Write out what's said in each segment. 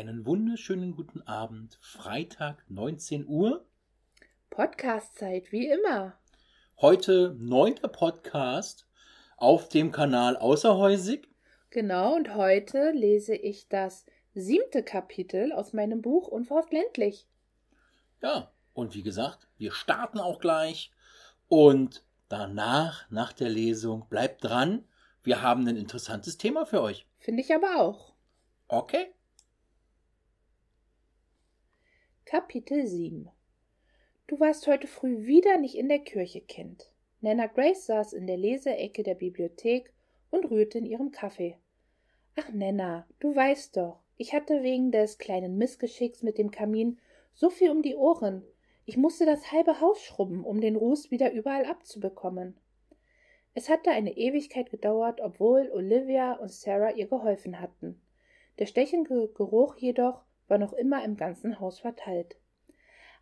Einen wunderschönen guten Abend. Freitag, 19 Uhr. Podcastzeit, wie immer. Heute neunter Podcast auf dem Kanal Außerhäusig. Genau, und heute lese ich das siebte Kapitel aus meinem Buch Unverhofft ländlich. Ja, und wie gesagt, wir starten auch gleich. Und danach, nach der Lesung, bleibt dran. Wir haben ein interessantes Thema für euch. Finde ich aber auch. Okay. Kapitel 7 Du warst heute früh wieder nicht in der Kirche, Kind. Nana Grace saß in der Leseecke der Bibliothek und rührte in ihrem Kaffee. Ach, Nana, du weißt doch, ich hatte wegen des kleinen Missgeschicks mit dem Kamin so viel um die Ohren. Ich musste das halbe Haus schrubben, um den Ruß wieder überall abzubekommen. Es hatte eine Ewigkeit gedauert, obwohl Olivia und Sarah ihr geholfen hatten. Der stechende Geruch jedoch war noch immer im ganzen Haus verteilt.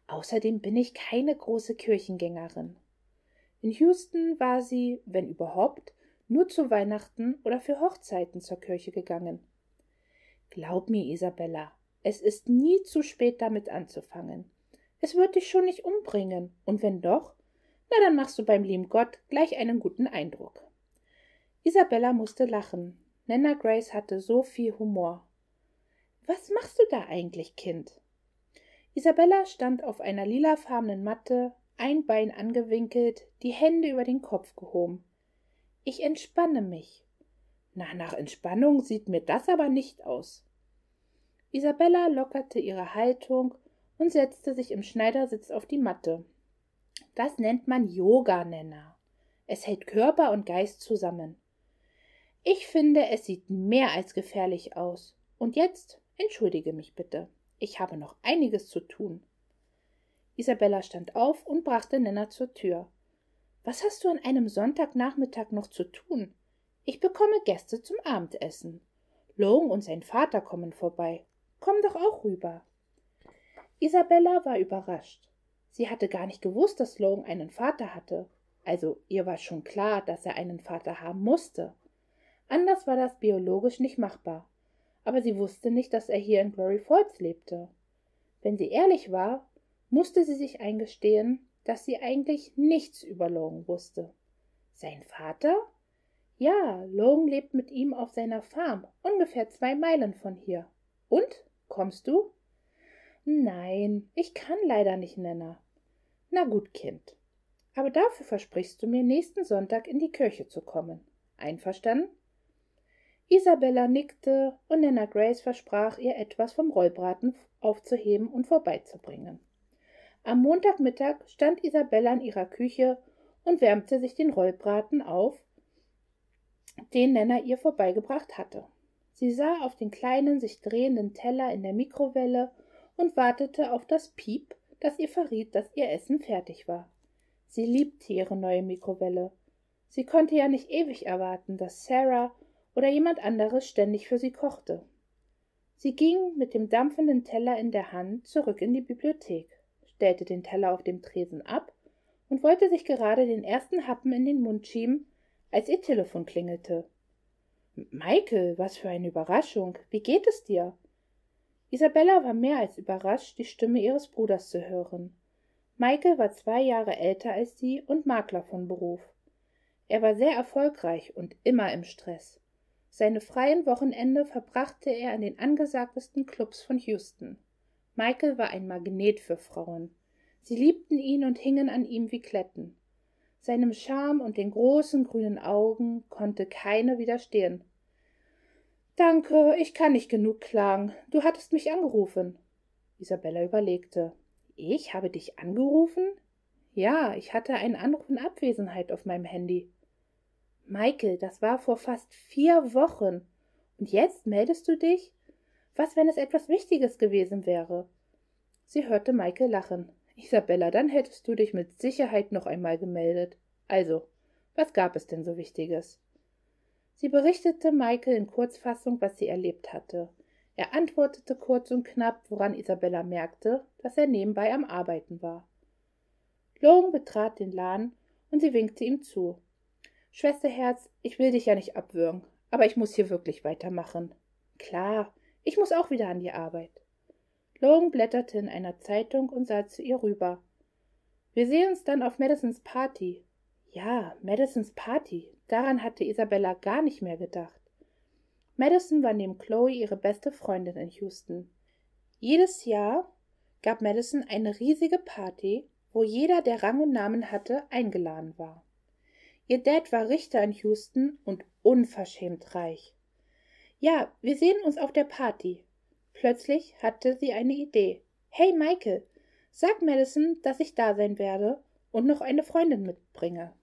Außerdem bin ich keine große Kirchengängerin. In Houston war sie, wenn überhaupt, nur zu Weihnachten oder für Hochzeiten zur Kirche gegangen. Glaub mir, Isabella, es ist nie zu spät damit anzufangen. Es wird dich schon nicht umbringen, und wenn doch, na dann machst du beim lieben Gott gleich einen guten Eindruck. Isabella musste lachen. Nana Grace hatte so viel Humor. Was machst du da eigentlich, Kind? Isabella stand auf einer lilafarbenen Matte, ein Bein angewinkelt, die Hände über den Kopf gehoben. Ich entspanne mich. Na, nach Entspannung sieht mir das aber nicht aus. Isabella lockerte ihre Haltung und setzte sich im Schneidersitz auf die Matte. Das nennt man Yoga, Nenner. Es hält Körper und Geist zusammen. Ich finde, es sieht mehr als gefährlich aus. Und jetzt entschuldige mich bitte. Ich habe noch einiges zu tun. Isabella stand auf und brachte Nenner zur Tür. Was hast du an einem Sonntagnachmittag noch zu tun? Ich bekomme Gäste zum Abendessen. Long und sein Vater kommen vorbei. Komm doch auch rüber. Isabella war überrascht. Sie hatte gar nicht gewusst, dass Long einen Vater hatte. Also ihr war schon klar, dass er einen Vater haben musste. Anders war das biologisch nicht machbar. Aber sie wusste nicht, dass er hier in Glory Falls lebte. Wenn sie ehrlich war, musste sie sich eingestehen, dass sie eigentlich nichts über Logan wusste. Sein Vater? Ja, Logan lebt mit ihm auf seiner Farm, ungefähr zwei Meilen von hier. Und? Kommst du? Nein, ich kann leider nicht, Nenner. Na gut, Kind. Aber dafür versprichst du mir, nächsten Sonntag in die Kirche zu kommen. Einverstanden? Isabella nickte und Nana Grace versprach ihr etwas vom Rollbraten aufzuheben und vorbeizubringen. Am Montagmittag stand Isabella in ihrer Küche und wärmte sich den Rollbraten auf, den Nenner ihr vorbeigebracht hatte. Sie sah auf den kleinen, sich drehenden Teller in der Mikrowelle und wartete auf das Piep, das ihr verriet, dass ihr Essen fertig war. Sie liebte ihre neue Mikrowelle. Sie konnte ja nicht ewig erwarten, dass Sarah oder jemand anderes ständig für sie kochte. Sie ging mit dem dampfenden Teller in der Hand zurück in die Bibliothek, stellte den Teller auf dem Tresen ab und wollte sich gerade den ersten Happen in den Mund schieben, als ihr Telefon klingelte. Michael, was für eine Überraschung. Wie geht es dir? Isabella war mehr als überrascht, die Stimme ihres Bruders zu hören. Michael war zwei Jahre älter als sie und Makler von Beruf. Er war sehr erfolgreich und immer im Stress. Seine freien Wochenende verbrachte er in den angesagtesten Clubs von Houston. Michael war ein Magnet für Frauen. Sie liebten ihn und hingen an ihm wie Kletten. Seinem Charme und den großen grünen Augen konnte keine widerstehen. Danke, ich kann nicht genug klagen. Du hattest mich angerufen. Isabella überlegte. Ich habe dich angerufen? Ja, ich hatte einen Anruf in Abwesenheit auf meinem Handy. Michael, das war vor fast vier Wochen. Und jetzt meldest du dich? Was, wenn es etwas Wichtiges gewesen wäre? Sie hörte Michael lachen. Isabella, dann hättest du dich mit Sicherheit noch einmal gemeldet. Also, was gab es denn so Wichtiges? Sie berichtete Michael in Kurzfassung, was sie erlebt hatte. Er antwortete kurz und knapp, woran Isabella merkte, dass er nebenbei am Arbeiten war. Logan betrat den Laden und sie winkte ihm zu. Schwesterherz, ich will dich ja nicht abwürgen, aber ich muss hier wirklich weitermachen. Klar, Ich muss auch wieder an die Arbeit. Logan blätterte in einer Zeitung und sah zu ihr rüber. Wir sehen uns dann auf Madisons Party. Ja, Madisons Party. Daran hatte Isabella gar nicht mehr gedacht. Madison war neben Chloe ihre beste Freundin in Houston. Jedes Jahr gab Madison eine riesige Party, wo jeder, der Rang und Namen hatte, eingeladen war. Ihr Dad war Richter in Houston und unverschämt reich. Ja, wir sehen uns auf der Party. Plötzlich hatte sie eine Idee. Hey, Michael, sag Madison, dass ich da sein werde und noch eine Freundin mitbringe.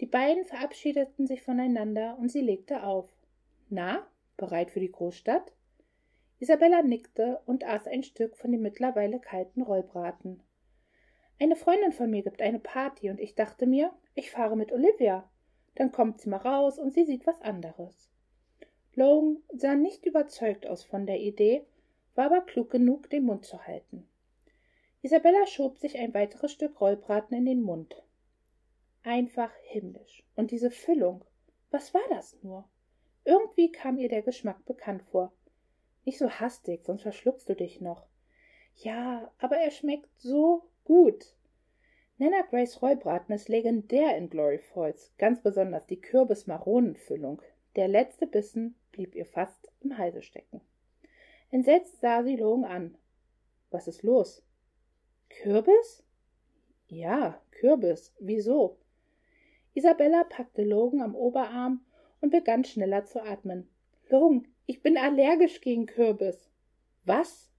Die beiden verabschiedeten sich voneinander und sie legte auf. Na, bereit für die Großstadt? Isabella nickte und aß ein Stück von dem mittlerweile kalten Rollbraten. Eine Freundin von mir gibt eine Party und ich dachte mir, ich fahre mit Olivia. Dann kommt sie mal raus und sie sieht was anderes. Logan sah nicht überzeugt aus von der Idee, war aber klug genug, den Mund zu halten. Isabella schob sich ein weiteres Stück Rollbraten in den Mund. Einfach himmlisch. Und diese Füllung, was war das nur? Irgendwie kam ihr der Geschmack bekannt vor. Nicht so hastig, sonst verschluckst du dich noch. Ja, aber er schmeckt so gut. Nana Grace Rollbraten ist legendär in Glory Falls, ganz besonders die Kürbis-Maronenfüllung. Der letzte Bissen blieb ihr fast im Halse stecken. Entsetzt sah sie Logan an. Was ist los? Kürbis? Ja, Kürbis. Wieso? Isabella packte Logan am Oberarm und begann schneller zu atmen. Logan, ich bin allergisch gegen Kürbis. Was?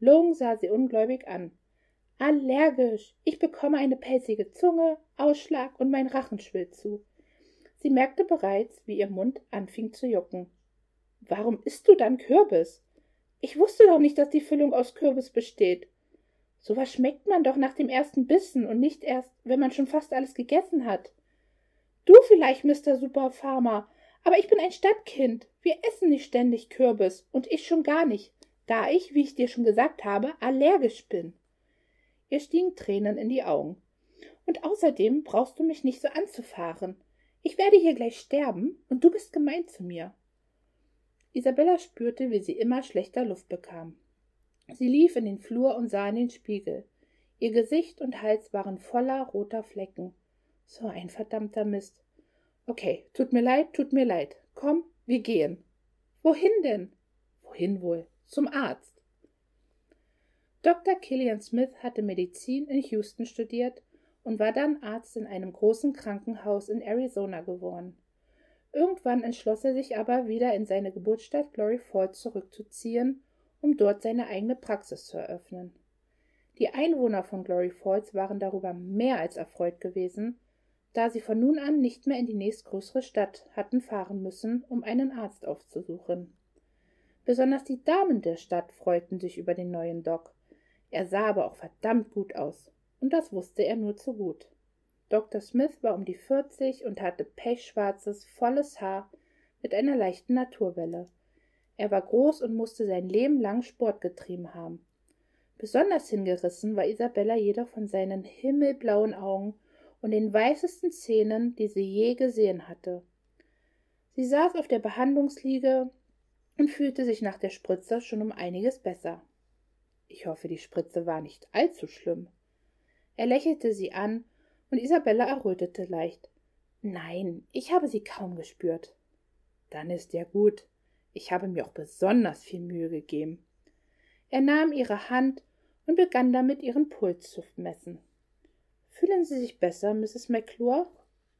Logan sah sie ungläubig an. Allergisch. Ich bekomme eine pelzige Zunge, Ausschlag und mein Rachen schwillt zu. Sie merkte bereits, wie ihr Mund anfing zu jucken. Warum isst du dann Kürbis? Ich wusste doch nicht, dass die Füllung aus Kürbis besteht. So was schmeckt man doch nach dem ersten Bissen und nicht erst, wenn man schon fast alles gegessen hat. Du vielleicht, Mr. Superfarmer, aber ich bin ein Stadtkind. Wir essen nicht ständig Kürbis und ich schon gar nicht, da ich, wie ich dir schon gesagt habe, allergisch bin. Ihr stiegen Tränen in die Augen. Und außerdem brauchst du mich nicht so anzufahren. Ich werde hier gleich sterben und du bist gemein zu mir. Isabella spürte, wie sie immer schlechter Luft bekam. Sie lief in den Flur und sah in den Spiegel. Ihr Gesicht und Hals waren voller roter Flecken. So ein verdammter Mist. Okay, tut mir leid, tut mir leid. Komm, wir gehen. Wohin denn? Wohin wohl? Zum Arzt. Dr. Killian Smith hatte Medizin in Houston studiert und war dann Arzt in einem großen Krankenhaus in Arizona geworden. Irgendwann entschloss er sich aber, wieder in seine Geburtsstadt Glory Falls zurückzuziehen, um dort seine eigene Praxis zu eröffnen. Die Einwohner von Glory Falls waren darüber mehr als erfreut gewesen, da sie von nun an nicht mehr in die nächstgrößere Stadt hatten fahren müssen, um einen Arzt aufzusuchen. Besonders die Damen der Stadt freuten sich über den neuen Doc. Er sah aber auch verdammt gut aus und das wusste er nur zu gut. Dr. Smith war um die vierzig und hatte pechschwarzes, volles Haar mit einer leichten Naturwelle. Er war groß und musste sein Leben lang Sport getrieben haben. Besonders hingerissen war Isabella jedoch von seinen himmelblauen Augen und den weißesten Zähnen, die sie je gesehen hatte. Sie saß auf der Behandlungsliege und fühlte sich nach der Spritze schon um einiges besser. Ich hoffe, die Spritze war nicht allzu schlimm. Er lächelte sie an, und Isabella errötete leicht. Nein, ich habe sie kaum gespürt. Dann ist ja gut. Ich habe mir auch besonders viel Mühe gegeben. Er nahm ihre Hand und begann damit, ihren Puls zu messen. Fühlen Sie sich besser, Mrs. McClure?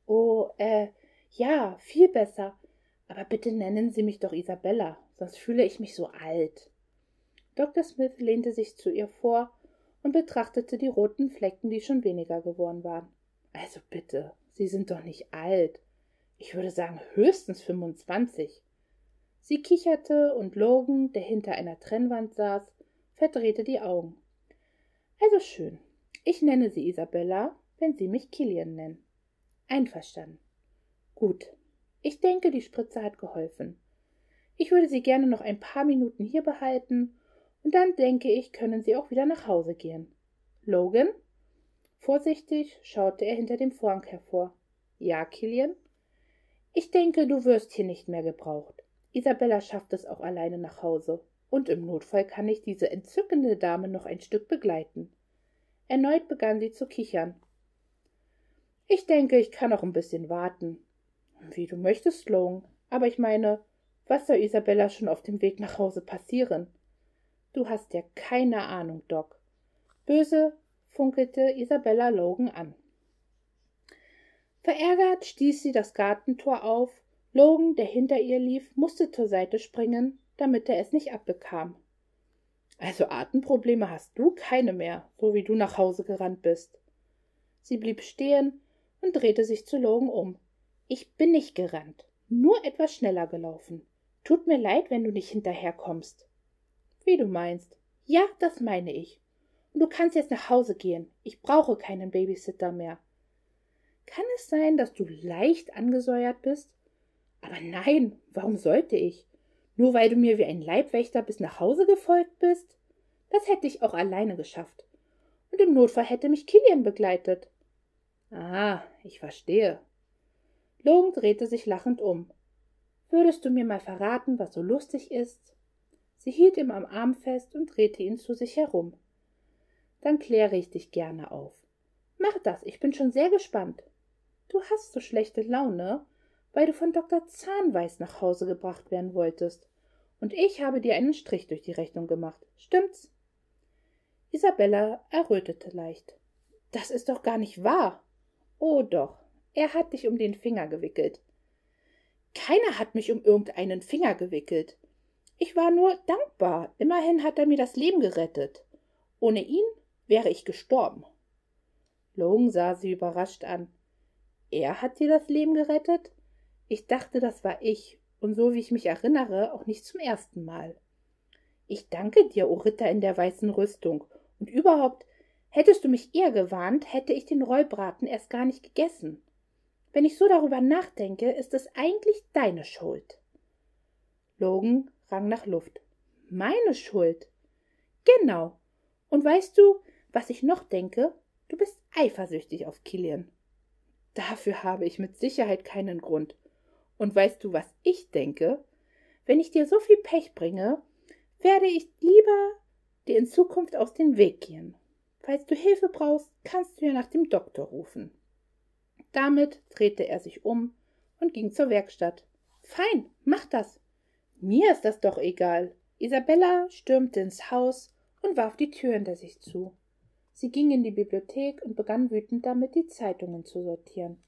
Oh, äh, ja, viel besser. Aber bitte nennen Sie mich doch Isabella, sonst fühle ich mich so alt. Dr. Smith lehnte sich zu ihr vor und betrachtete die roten Flecken, die schon weniger geworden waren. Also bitte, Sie sind doch nicht alt. Ich würde sagen höchstens 25. Sie kicherte und Logan, der hinter einer Trennwand saß, verdrehte die Augen. Also schön. Ich nenne Sie Isabella, wenn Sie mich Killian nennen. Einverstanden. Gut. Ich denke, die Spritze hat geholfen. Ich würde Sie gerne noch ein paar Minuten hier behalten und dann denke ich, können Sie auch wieder nach Hause gehen. Logan? Vorsichtig schaute er hinter dem Vorhang hervor. Ja, Killian? Ich denke, du wirst hier nicht mehr gebraucht. Isabella schafft es auch alleine nach Hause, und im Notfall kann ich diese entzückende Dame noch ein Stück begleiten. Erneut begann sie zu kichern. Ich denke, ich kann noch ein bisschen warten. Wie du möchtest, Sloan. Aber ich meine, was soll Isabella schon auf dem Weg nach Hause passieren? Du hast ja keine Ahnung, Doc. Böse funkelte Isabella Logan an. Verärgert stieß sie das Gartentor auf. Logan, der hinter ihr lief, musste zur Seite springen, damit er es nicht abbekam. Also Atemprobleme hast du keine mehr, so wie du nach Hause gerannt bist. Sie blieb stehen und drehte sich zu Logan um. Ich bin nicht gerannt, nur etwas schneller gelaufen. Tut mir leid, wenn du nicht hinterherkommst. Wie du meinst. Ja, das meine ich. Und du kannst jetzt nach Hause gehen. Ich brauche keinen Babysitter mehr. Kann es sein, dass du leicht angesäuert bist? Aber nein, warum sollte ich? Nur weil du mir wie ein Leibwächter bis nach Hause gefolgt bist? Das hätte ich auch alleine geschafft. Und im Notfall hätte mich Kilian begleitet. Ah, ich verstehe. Logan drehte sich lachend um. Würdest du mir mal verraten, was so lustig ist? Sie hielt ihm am Arm fest und drehte ihn zu sich herum. Dann kläre ich dich gerne auf. Mach das, ich bin schon sehr gespannt. Du hast so schlechte Laune, weil du von Dr. Zahnweiß nach Hause gebracht werden wolltest. Und ich habe dir einen Strich durch die Rechnung gemacht. Stimmt's? Isabella errötete leicht. Das ist doch gar nicht wahr. Oh doch, er hat dich um den Finger gewickelt. Keiner hat mich um irgendeinen Finger gewickelt. Ich war nur dankbar. Immerhin hat er mir das Leben gerettet. Ohne ihn wäre ich gestorben. Logan sah sie überrascht an. Er hat dir das Leben gerettet? Ich dachte, das war ich, und so wie ich mich erinnere, auch nicht zum ersten Mal. Ich danke dir, o Ritter in der weißen Rüstung, und überhaupt, hättest du mich eher gewarnt, hätte ich den Rollbraten erst gar nicht gegessen. Wenn ich so darüber nachdenke, ist es eigentlich deine Schuld. Logan rang nach Luft. Meine Schuld? Genau. Und weißt du, was ich noch denke? Du bist eifersüchtig auf Killian. Dafür habe ich mit Sicherheit keinen Grund. Und weißt du, was ich denke? Wenn ich dir so viel Pech bringe, werde ich lieber dir in Zukunft aus dem Weg gehen. Falls du Hilfe brauchst, kannst du ja nach dem Doktor rufen. Damit drehte er sich um und ging zur Werkstatt. Fein, mach das. Mir ist das doch egal. Isabella stürmte ins Haus und warf die Tür hinter sich zu. Sie ging in die Bibliothek und begann wütend damit, die Zeitungen zu sortieren.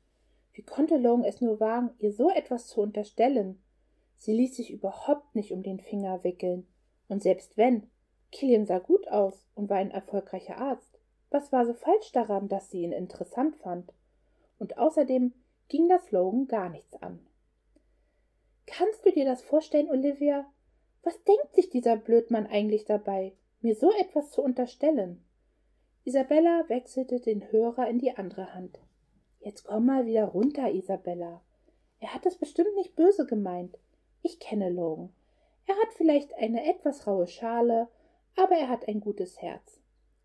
Wie konnte Long es nur wagen, ihr so etwas zu unterstellen? Sie ließ sich überhaupt nicht um den Finger wickeln. Und selbst wenn, Killian sah gut aus und war ein erfolgreicher Arzt. Was war so falsch daran, dass sie ihn interessant fand? Und außerdem ging das Logan gar nichts an. Kannst du dir das vorstellen, Olivia? Was denkt sich dieser Blödmann eigentlich dabei, mir so etwas zu unterstellen? Isabella wechselte den Hörer in die andere Hand. Jetzt komm mal wieder runter, Isabella. Er hat es bestimmt nicht böse gemeint. Ich kenne Logan. Er hat vielleicht eine etwas raue Schale, aber er hat ein gutes Herz.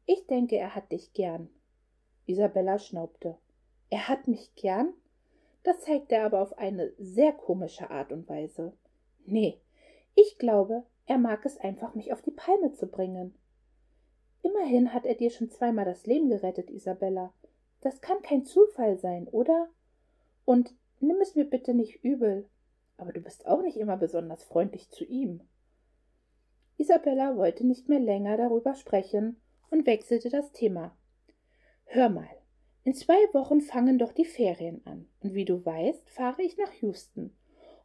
Ich denke, er hat dich gern. Isabella schnaubte. Er hat mich gern? Das zeigt er aber auf eine sehr komische Art und Weise. Nee, ich glaube, er mag es einfach, mich auf die Palme zu bringen. Immerhin hat er dir schon zweimal das Leben gerettet, Isabella. Das kann kein Zufall sein, oder? Und nimm es mir bitte nicht übel, aber du bist auch nicht immer besonders freundlich zu ihm. Isabella wollte nicht mehr länger darüber sprechen und wechselte das Thema. Hör mal, in zwei Wochen fangen doch die Ferien an. Und wie du weißt, fahre ich nach Houston.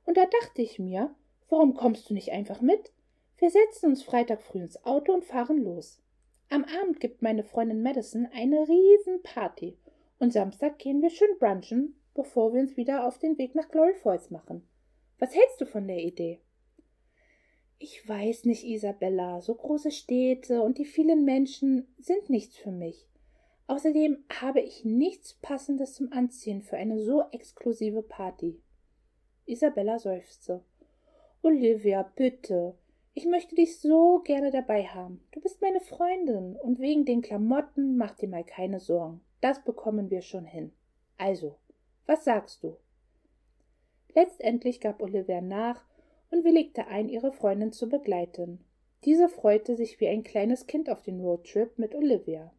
Und da dachte ich mir, warum kommst du nicht einfach mit? Wir setzen uns Freitag früh ins Auto und fahren los. Am Abend gibt meine Freundin Madison eine Riesenparty. Und Samstag gehen wir schön brunchen, bevor wir uns wieder auf den Weg nach Glory Falls machen. Was hältst du von der Idee? Ich weiß nicht, Isabella, so große Städte und die vielen Menschen sind nichts für mich. Außerdem habe ich nichts Passendes zum Anziehen für eine so exklusive Party. Isabella seufzte. Olivia, bitte. Ich möchte dich so gerne dabei haben. Du bist meine Freundin und wegen den Klamotten mach dir mal keine Sorgen. Das bekommen wir schon hin. Also, was sagst du? Letztendlich gab Olivia nach und willigte ein, ihre Freundin zu begleiten. Diese freute sich wie ein kleines Kind auf den Roadtrip mit Olivia.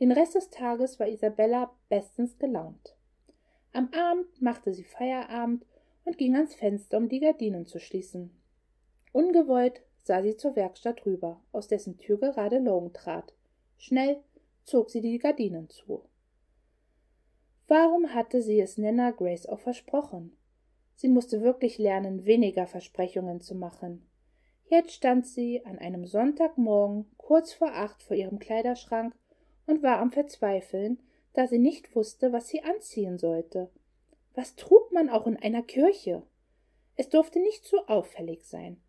Den Rest des Tages war Isabella bestens gelaunt. Am Abend machte sie Feierabend und ging ans Fenster, um die Gardinen zu schließen. Ungewollt sah sie zur Werkstatt rüber, aus dessen Tür gerade Logan trat. Schnell zog sie die Gardinen zu. Warum hatte sie es Nana Grace auch versprochen? Sie musste wirklich lernen, weniger Versprechungen zu machen. Jetzt stand sie an einem Sonntagmorgen kurz vor acht vor ihrem Kleiderschrank und war am Verzweifeln, da sie nicht wusste, was sie anziehen sollte. Was trug man auch in einer Kirche? Es durfte nicht zu auffällig sein.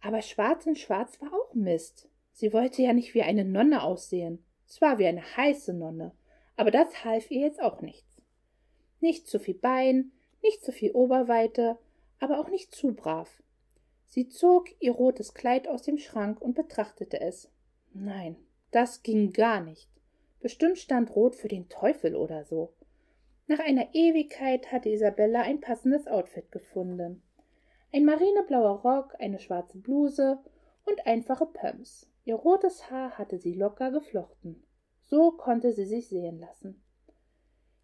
Aber schwarz in schwarz war auch Mist. Sie wollte ja nicht wie eine Nonne aussehen. Zwar wie eine heiße Nonne, aber das half ihr jetzt auch nichts. Nicht zu viel Bein, nicht zu viel Oberweite, aber auch nicht zu brav. Sie zog ihr rotes Kleid aus dem Schrank und betrachtete es. Nein, das ging gar nicht. Bestimmt stand Rot für den Teufel oder so. Nach einer Ewigkeit hatte Isabella ein passendes Outfit gefunden. Ein marineblauer Rock, eine schwarze Bluse und einfache Pumps. Ihr rotes Haar hatte sie locker geflochten. So konnte sie sich sehen lassen.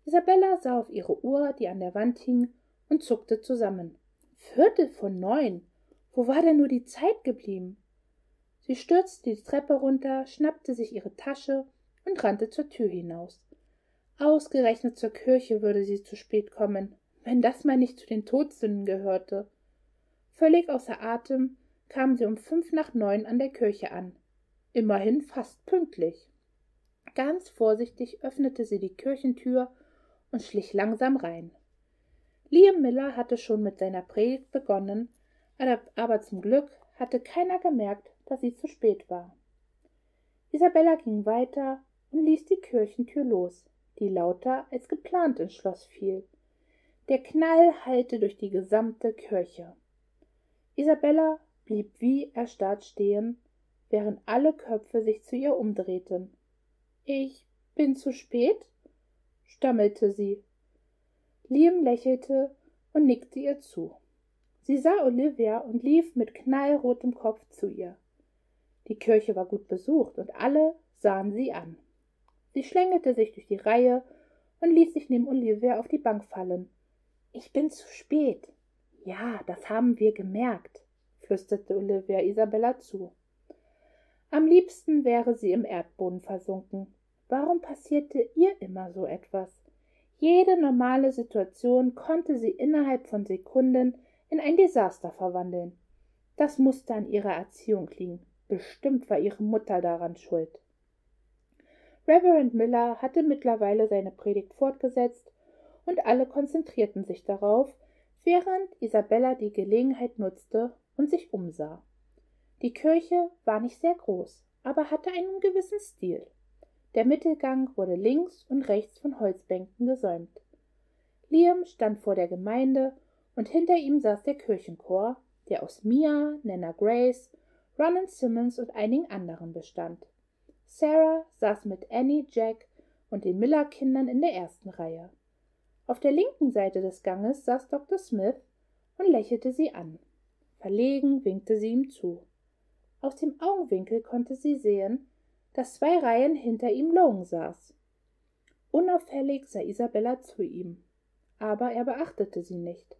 Isabella sah auf ihre Uhr, die an der Wand hing, und zuckte zusammen. Viertel von neun. Wo war denn nur die Zeit geblieben? Sie stürzte die Treppe runter, schnappte sich ihre Tasche und rannte zur Tür hinaus. Ausgerechnet zur Kirche würde sie zu spät kommen, wenn das mal nicht zu den Todsünden gehörte. Völlig außer Atem kam sie um fünf nach neun an der Kirche an. Immerhin fast pünktlich. Ganz vorsichtig öffnete sie die Kirchentür und schlich langsam rein. Liam Miller hatte schon mit seiner Predigt begonnen, aber zum Glück hatte keiner gemerkt, dass sie zu spät war. Isabella ging weiter und ließ die Kirchentür los, die lauter als geplant ins Schloss fiel. Der Knall hallte durch die gesamte Kirche. Isabella blieb wie erstarrt stehen, während alle Köpfe sich zu ihr umdrehten. Ich bin zu spät? stammelte sie. Liam lächelte und nickte ihr zu. Sie sah Olivia und lief mit knallrotem Kopf zu ihr. Die Kirche war gut besucht und alle sahen sie an. Sie schlängelte sich durch die Reihe und ließ sich neben Olivia auf die Bank fallen. Ich bin zu spät. Ja, das haben wir gemerkt, flüsterte Olivia Isabella zu. Am liebsten wäre sie im Erdboden versunken. Warum passierte ihr immer so etwas? Jede normale Situation konnte sie innerhalb von Sekunden in ein Desaster verwandeln. Das musste an ihrer Erziehung liegen. Bestimmt war ihre Mutter daran schuld. Reverend Miller hatte mittlerweile seine Predigt fortgesetzt und alle konzentrierten sich darauf, während Isabella die Gelegenheit nutzte und sich umsah. Die Kirche war nicht sehr groß, aber hatte einen gewissen Stil. Der Mittelgang wurde links und rechts von Holzbänken gesäumt. Liam stand vor der Gemeinde und hinter ihm saß der Kirchenchor, der aus Mia, Nana Grace, Ronan Simmons und einigen anderen bestand. Sarah saß mit Annie, Jack und den Miller-Kindern in der ersten Reihe. Auf der linken Seite des Ganges saß Dr. Smith und lächelte sie an. Verlegen winkte sie ihm zu. Aus dem Augenwinkel konnte sie sehen, dass zwei Reihen hinter ihm Long saß. Unauffällig sah Isabella zu ihm, aber er beachtete sie nicht.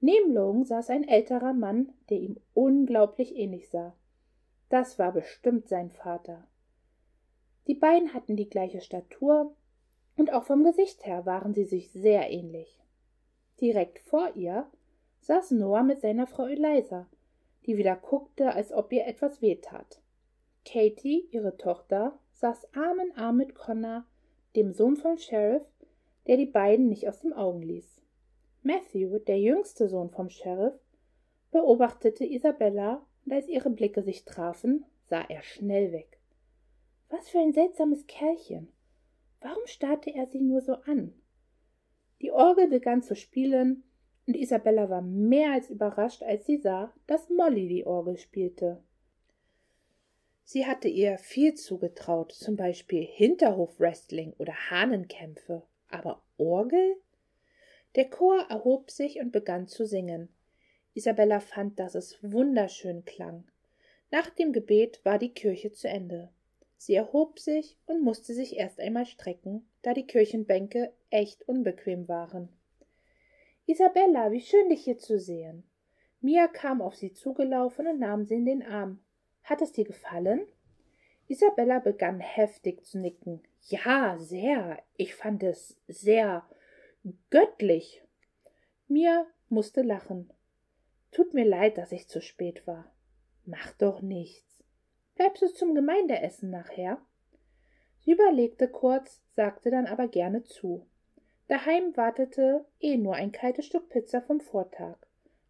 Neben Long saß ein älterer Mann, der ihm unglaublich ähnlich sah. Das war bestimmt sein Vater. Die beiden hatten die gleiche Statur und auch vom Gesicht her waren sie sich sehr ähnlich. Direkt vor ihr saß Noah mit seiner Frau Eliza, die wieder guckte, als ob ihr etwas wehtat. Katie, ihre Tochter, saß Arm in Arm mit Connor, dem Sohn vom Sheriff, der die beiden nicht aus den Augen ließ. Matthew, der jüngste Sohn vom Sheriff, beobachtete Isabella, und als ihre Blicke sich trafen, sah er schnell weg. Was für ein seltsames Kerlchen. Warum starrte er sie nur so an? Die Orgel begann zu spielen, und Isabella war mehr als überrascht, als sie sah, dass Molly die Orgel spielte. Sie hatte ihr viel zugetraut, zum Beispiel Hinterhofwrestling oder Hahnenkämpfe, aber Orgel? Der Chor erhob sich und begann zu singen. Isabella fand, dass es wunderschön klang. Nach dem Gebet war die Kirche zu Ende. Sie erhob sich und musste sich erst einmal strecken, da die Kirchenbänke echt unbequem waren. Isabella, wie schön dich hier zu sehen. Mia kam auf sie zugelaufen und nahm sie in den Arm. Hat es dir gefallen? Isabella begann heftig zu nicken. Ja, sehr. Ich fand es sehr göttlich. Mia musste lachen. Tut mir leid, dass ich zu spät war. Mach doch nichts. Bleibst du zum Gemeindeessen nachher? Sie überlegte kurz, sagte dann aber gerne zu. Daheim wartete eh nur ein kaltes Stück Pizza vom Vortag.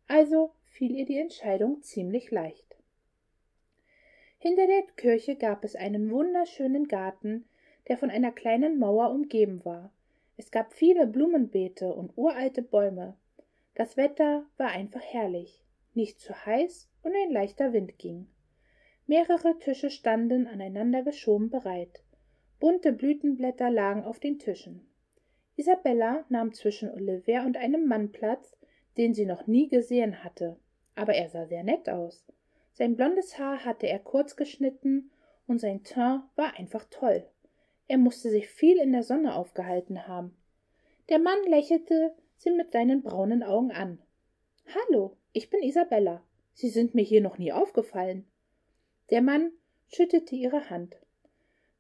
Also fiel ihr die Entscheidung ziemlich leicht. Hinter der Kirche gab es einen wunderschönen Garten, der von einer kleinen Mauer umgeben war. Es gab viele Blumenbeete und uralte Bäume. Das Wetter war einfach herrlich, nicht zu heiß und ein leichter Wind ging. Mehrere Tische standen aneinander geschoben bereit. Bunte Blütenblätter lagen auf den Tischen. Isabella nahm zwischen Olivia und einem Mann Platz, den sie noch nie gesehen hatte, aber er sah sehr nett aus. Sein blondes Haar hatte er kurz geschnitten und sein Teint war einfach toll. Er musste sich viel in der Sonne aufgehalten haben. Der Mann lächelte sie mit seinen braunen Augen an. Hallo, ich bin Isabella. Sie sind mir hier noch nie aufgefallen. Der Mann schüttete ihre Hand.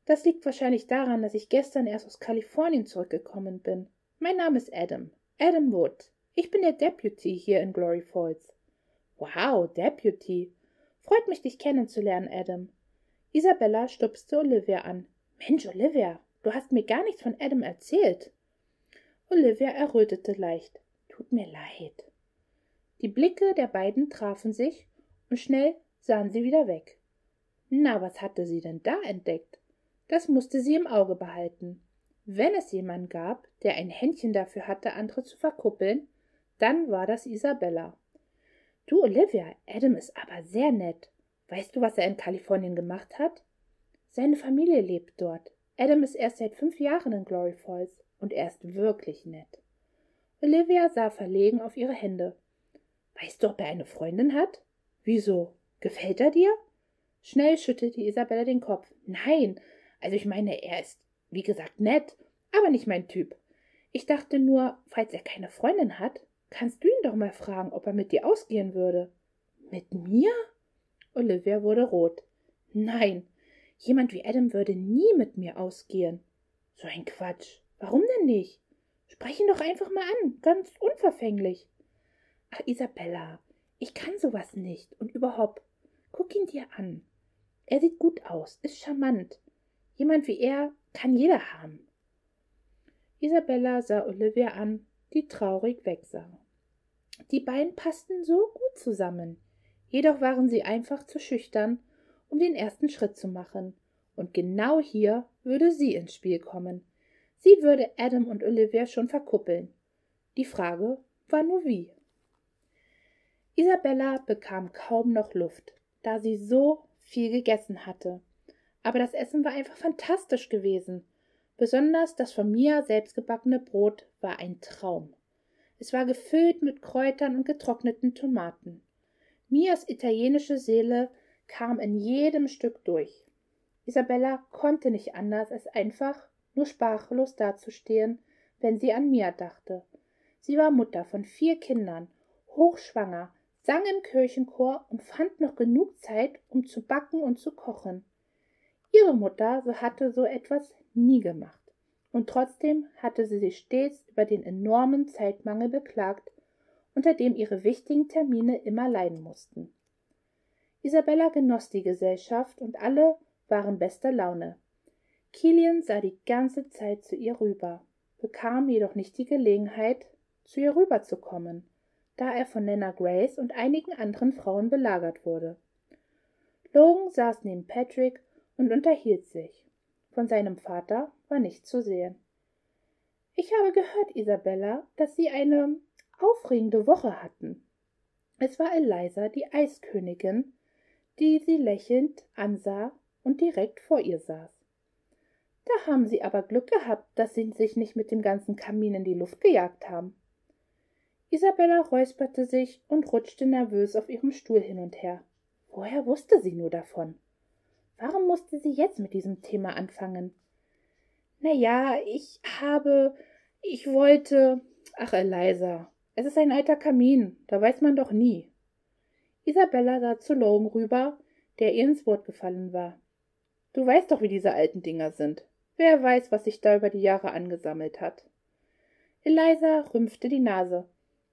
Das liegt wahrscheinlich daran, dass ich gestern erst aus Kalifornien zurückgekommen bin. Mein Name ist Adam. Adam Wood. Ich bin der Deputy hier in Glory Falls. Wow, Deputy. Freut mich, dich kennenzulernen, Adam. Isabella stupste Olivia an. Mensch, Olivia, du hast mir gar nichts von Adam erzählt. Olivia errötete leicht. Tut mir leid. Die Blicke der beiden trafen sich, und schnell sahen sie wieder weg. Na, was hatte sie denn da entdeckt? Das musste sie im Auge behalten. Wenn es jemand gab, der ein Händchen dafür hatte, andere zu verkuppeln, dann war das Isabella. Du, Olivia, Adam ist aber sehr nett. Weißt du, was er in Kalifornien gemacht hat? Seine Familie lebt dort. Adam ist erst seit fünf Jahren in Glory Falls und er ist wirklich nett. Olivia sah verlegen auf ihre Hände. Weißt du, ob er eine Freundin hat? Wieso? Gefällt er dir? Schnell schüttelte Isabella den Kopf. Nein, also ich meine, er ist, wie gesagt, nett, aber nicht mein Typ. Ich dachte nur, falls er keine Freundin hat, kannst du ihn doch mal fragen, ob er mit dir ausgehen würde. Mit mir? Olivia wurde rot. Nein, jemand wie Adam würde nie mit mir ausgehen. So ein Quatsch. Warum denn nicht? Sprech ihn doch einfach mal an, ganz unverfänglich. Ach, Isabella, ich kann sowas nicht. Und überhaupt, guck ihn dir an. Er sieht gut aus, ist charmant. Jemand wie er kann jeder haben. Isabella sah Olivia an, die traurig wegsah. Die beiden passten so gut zusammen, jedoch waren sie einfach zu schüchtern, um den ersten Schritt zu machen, und genau hier würde sie ins Spiel kommen. Sie würde Adam und Olivia schon verkuppeln. Die Frage war nur wie. Isabella bekam kaum noch Luft, da sie so viel gegessen hatte aber das Essen war einfach fantastisch gewesen. Besonders das von mir selbstgebackene Brot war ein Traum. Es war gefüllt mit Kräutern und getrockneten Tomaten. Mias italienische Seele kam in jedem Stück durch. Isabella konnte nicht anders, als einfach nur sprachlos dazustehen, wenn sie an Mia dachte. Sie war Mutter von vier Kindern, hochschwanger, sang im Kirchenchor und fand noch genug Zeit, um zu backen und zu kochen. Ihre Mutter hatte so etwas nie gemacht, und trotzdem hatte sie sich stets über den enormen Zeitmangel beklagt, unter dem ihre wichtigen Termine immer leiden mussten. Isabella genoss die Gesellschaft und alle waren bester Laune. Kilian sah die ganze Zeit zu ihr rüber, bekam jedoch nicht die Gelegenheit, zu ihr rüberzukommen, da er von Nana Grace und einigen anderen Frauen belagert wurde. Logan saß neben Patrick und unterhielt sich. Von seinem Vater war nichts zu sehen. Ich habe gehört, Isabella, dass Sie eine aufregende Woche hatten. Es war Eliza, die Eiskönigin, die sie lächelnd ansah und direkt vor ihr saß. Da haben Sie aber Glück gehabt, dass Sie sich nicht mit dem ganzen Kamin in die Luft gejagt haben. Isabella räusperte sich und rutschte nervös auf ihrem Stuhl hin und her. Woher wusste sie nur davon? Warum musste sie jetzt mit diesem Thema anfangen? Na ja, ich habe, ich wollte. Ach, Eliza, es ist ein alter Kamin, da weiß man doch nie. Isabella sah zu Logan rüber, der ihr ins Wort gefallen war. Du weißt doch, wie diese alten Dinger sind. Wer weiß, was sich da über die Jahre angesammelt hat. Eliza rümpfte die Nase.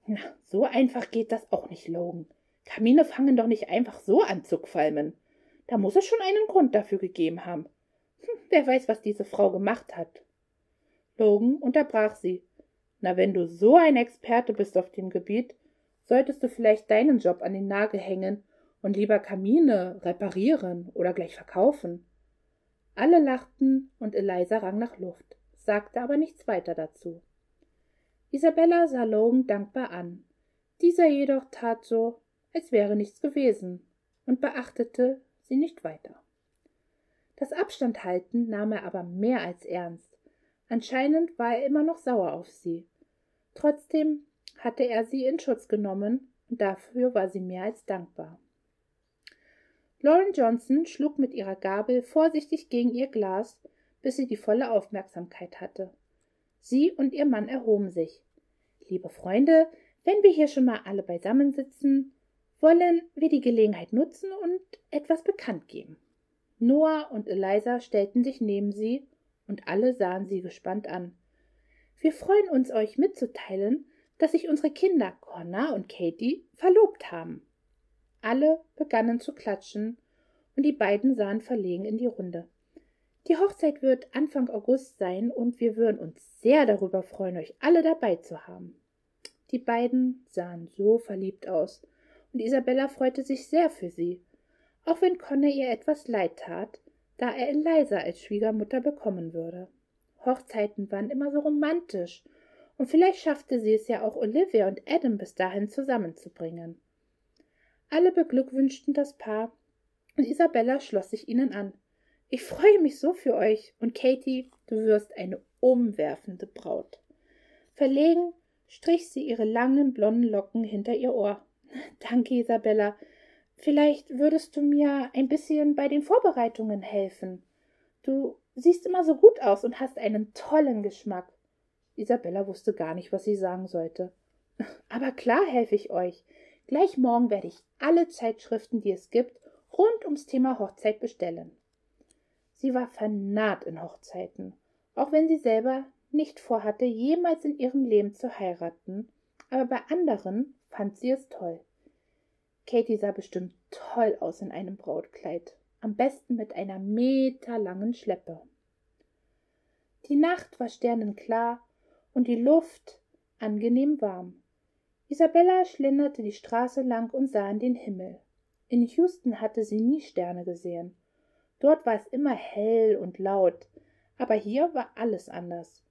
Na, so einfach geht das auch nicht, Logan. Kamine fangen doch nicht einfach so an zu qualmen. Da muss es schon einen Grund dafür gegeben haben. Hm, wer weiß, was diese Frau gemacht hat. Logan unterbrach sie. Na, wenn du so ein Experte bist auf dem Gebiet, solltest du vielleicht deinen Job an den Nagel hängen und lieber Kamine reparieren oder gleich verkaufen. Alle lachten und Eliza rang nach Luft, sagte aber nichts weiter dazu. Isabella sah Logan dankbar an. Dieser jedoch tat so, als wäre nichts gewesen und beachtete sie nicht weiter. Das Abstandhalten nahm er aber mehr als ernst. Anscheinend war er immer noch sauer auf sie. Trotzdem hatte er sie in Schutz genommen, und dafür war sie mehr als dankbar. Lauren Johnson schlug mit ihrer Gabel vorsichtig gegen ihr Glas, bis sie die volle Aufmerksamkeit hatte. Sie und ihr Mann erhoben sich. Liebe Freunde, wenn wir hier schon mal alle beisammen sitzen, wollen wir die Gelegenheit nutzen und etwas bekannt geben. Noah und Eliza stellten sich neben sie und alle sahen sie gespannt an. Wir freuen uns, euch mitzuteilen, dass sich unsere Kinder Connor und Katie verlobt haben. Alle begannen zu klatschen und die beiden sahen verlegen in die Runde. Die Hochzeit wird Anfang August sein und wir würden uns sehr darüber freuen, euch alle dabei zu haben. Die beiden sahen so verliebt aus und Isabella freute sich sehr für sie, auch wenn Conny ihr etwas leid tat, da er Eliza als Schwiegermutter bekommen würde. Hochzeiten waren immer so romantisch, und vielleicht schaffte sie es ja auch Olivia und Adam bis dahin zusammenzubringen. Alle beglückwünschten das Paar, und Isabella schloss sich ihnen an. Ich freue mich so für euch, und Katie, du wirst eine umwerfende Braut. Verlegen strich sie ihre langen blonden Locken hinter ihr Ohr. Danke, Isabella. Vielleicht würdest du mir ein bisschen bei den Vorbereitungen helfen. Du siehst immer so gut aus und hast einen tollen Geschmack. Isabella wusste gar nicht, was sie sagen sollte. Aber klar helfe ich euch. Gleich morgen werde ich alle Zeitschriften, die es gibt, rund ums Thema Hochzeit bestellen. Sie war vernarrt in Hochzeiten, auch wenn sie selber nicht vorhatte, jemals in ihrem Leben zu heiraten, aber bei anderen fand sie es toll. Katie sah bestimmt toll aus in einem Brautkleid, am besten mit einer meterlangen Schleppe. Die Nacht war sternenklar und die Luft angenehm warm. Isabella schlenderte die Straße lang und sah in den Himmel. In Houston hatte sie nie Sterne gesehen. Dort war es immer hell und laut, aber hier war alles anders.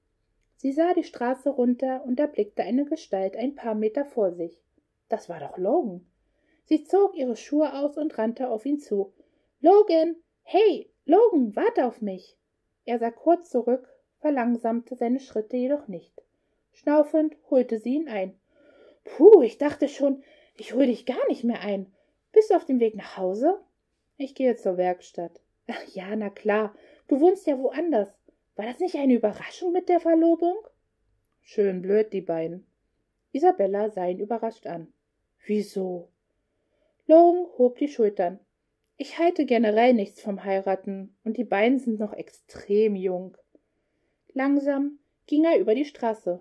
Sie sah die Straße runter und erblickte eine Gestalt ein paar Meter vor sich. Das war doch Logan. Sie zog ihre Schuhe aus und rannte auf ihn zu. Logan, hey, Logan, warte auf mich. Er sah kurz zurück, verlangsamte seine Schritte jedoch nicht. Schnaufend holte sie ihn ein. Puh, ich dachte schon, ich hol dich gar nicht mehr ein. Bist du auf dem Weg nach Hause? Ich gehe zur Werkstatt. Ach ja, na klar. Du wohnst ja woanders. War das nicht eine Überraschung mit der Verlobung? Schön blöd, die beiden. Isabella sah ihn überrascht an. Wieso? Logan hob die Schultern. Ich halte generell nichts vom Heiraten, und die beiden sind noch extrem jung. Langsam ging er über die Straße.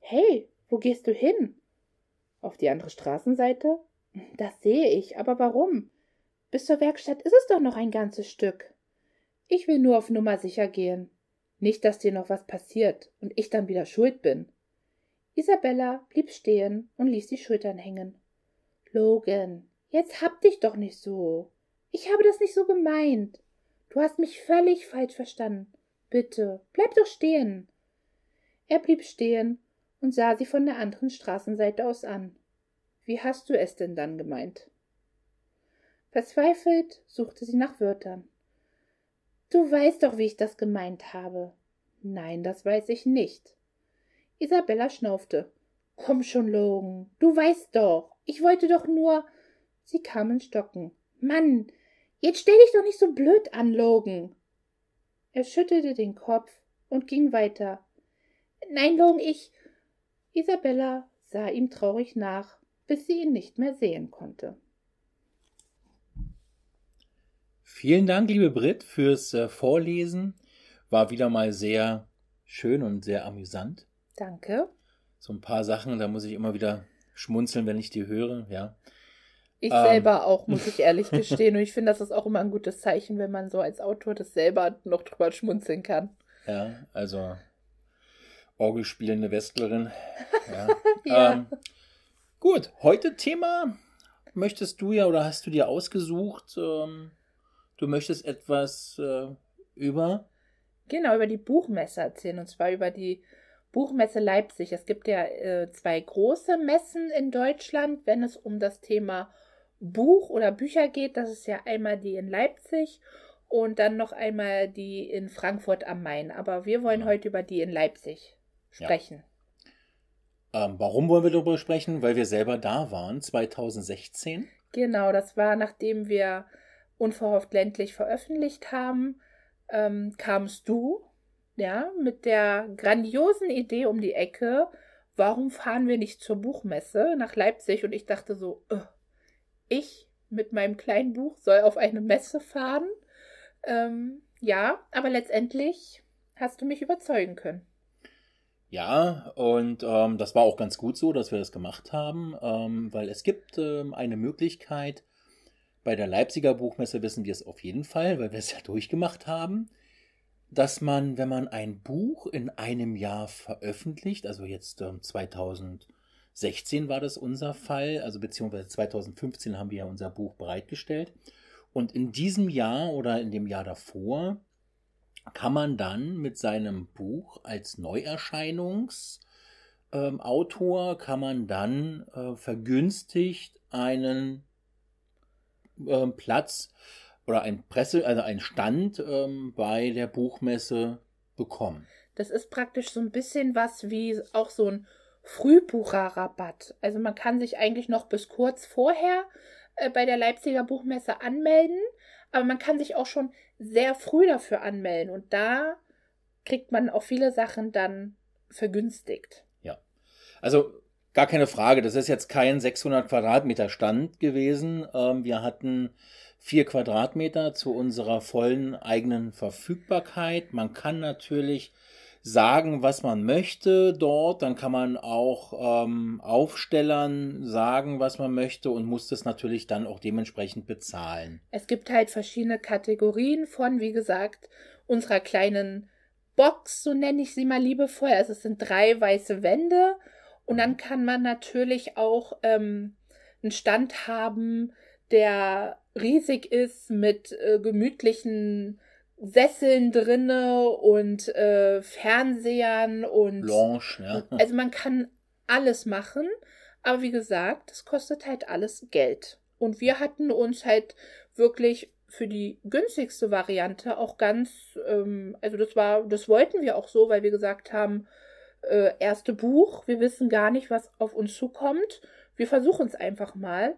Hey, wo gehst du hin? Auf die andere Straßenseite? Das sehe ich, aber warum? Bis zur Werkstatt ist es doch noch ein ganzes Stück. Ich will nur auf Nummer sicher gehen. Nicht, dass dir noch was passiert und ich dann wieder schuld bin. Isabella blieb stehen und ließ die Schultern hängen. Logan, Jetzt hab dich doch nicht so. Ich habe das nicht so gemeint. Du hast mich völlig falsch verstanden. Bitte, bleib doch stehen. Er blieb stehen und sah sie von der anderen Straßenseite aus an. Wie hast du es denn dann gemeint? Verzweifelt suchte sie nach Wörtern. Du weißt doch, wie ich das gemeint habe. Nein, das weiß ich nicht. Isabella schnaufte. Komm schon, Logan, du weißt doch, ich wollte doch nur. Sie kam in Stocken. Mann, jetzt stell dich doch nicht so blöd an, Logan. Er schüttelte den Kopf und ging weiter. Nein, Logan, ich. Isabella sah ihm traurig nach, bis sie ihn nicht mehr sehen konnte. Vielen Dank, liebe Brit, fürs äh, Vorlesen. War wieder mal sehr schön und sehr amüsant. Danke. So ein paar Sachen, da muss ich immer wieder schmunzeln, wenn ich die höre, ja. Ich ähm. selber auch, muss ich ehrlich gestehen. Und ich finde, das ist auch immer ein gutes Zeichen, wenn man so als Autor das selber noch drüber schmunzeln kann. Ja, also Orgelspielende Westlerin. Ja. ja. Ähm, gut, heute Thema möchtest du ja oder hast du dir ausgesucht, ähm, du möchtest etwas äh, über. Genau, über die Buchmesse erzählen und zwar über die Buchmesse Leipzig. Es gibt ja äh, zwei große Messen in Deutschland, wenn es um das Thema Buch oder Bücher geht. Das ist ja einmal die in Leipzig und dann noch einmal die in Frankfurt am Main. Aber wir wollen ja. heute über die in Leipzig sprechen. Ja. Ähm, warum wollen wir darüber sprechen? Weil wir selber da waren, 2016. Genau, das war nachdem wir unverhofft ländlich veröffentlicht haben, ähm, kamst du, ja, mit der grandiosen Idee um die Ecke, warum fahren wir nicht zur Buchmesse nach Leipzig? Und ich dachte so, uh, ich mit meinem kleinen Buch soll auf eine Messe fahren. Ähm, ja, aber letztendlich hast du mich überzeugen können. Ja, und ähm, das war auch ganz gut so, dass wir das gemacht haben, ähm, weil es gibt ähm, eine Möglichkeit, bei der Leipziger Buchmesse wissen wir es auf jeden Fall, weil wir es ja durchgemacht haben, dass man, wenn man ein Buch in einem Jahr veröffentlicht, also jetzt ähm, 2016 war das unser Fall, also beziehungsweise 2015 haben wir ja unser Buch bereitgestellt, und in diesem Jahr oder in dem Jahr davor kann man dann mit seinem Buch als Neuerscheinungsautor, ähm, kann man dann äh, vergünstigt einen äh, Platz oder ein Presse, also einen Stand ähm, bei der Buchmesse bekommen. Das ist praktisch so ein bisschen was wie auch so ein Frühbucherrabatt. Also man kann sich eigentlich noch bis kurz vorher äh, bei der Leipziger Buchmesse anmelden aber man kann sich auch schon sehr früh dafür anmelden und da kriegt man auch viele Sachen dann vergünstigt. Ja. Also gar keine Frage, das ist jetzt kein 600 Quadratmeter Stand gewesen. Ähm, wir hatten vier Quadratmeter zu unserer vollen eigenen Verfügbarkeit. Man kann natürlich sagen, was man möchte dort. Dann kann man auch ähm, Aufstellern sagen, was man möchte und muss das natürlich dann auch dementsprechend bezahlen. Es gibt halt verschiedene Kategorien von, wie gesagt, unserer kleinen Box, so nenne ich sie mal liebevoll. Also es sind drei weiße Wände und dann kann man natürlich auch ähm, einen Stand haben, der riesig ist mit äh, gemütlichen Sesseln drinne und äh, Fernsehern und Blanche, ja. Also man kann alles machen, aber wie gesagt, das kostet halt alles Geld. Und wir hatten uns halt wirklich für die günstigste Variante auch ganz, ähm, also das war, das wollten wir auch so, weil wir gesagt haben, äh, erste Buch, wir wissen gar nicht, was auf uns zukommt. Wir versuchen es einfach mal.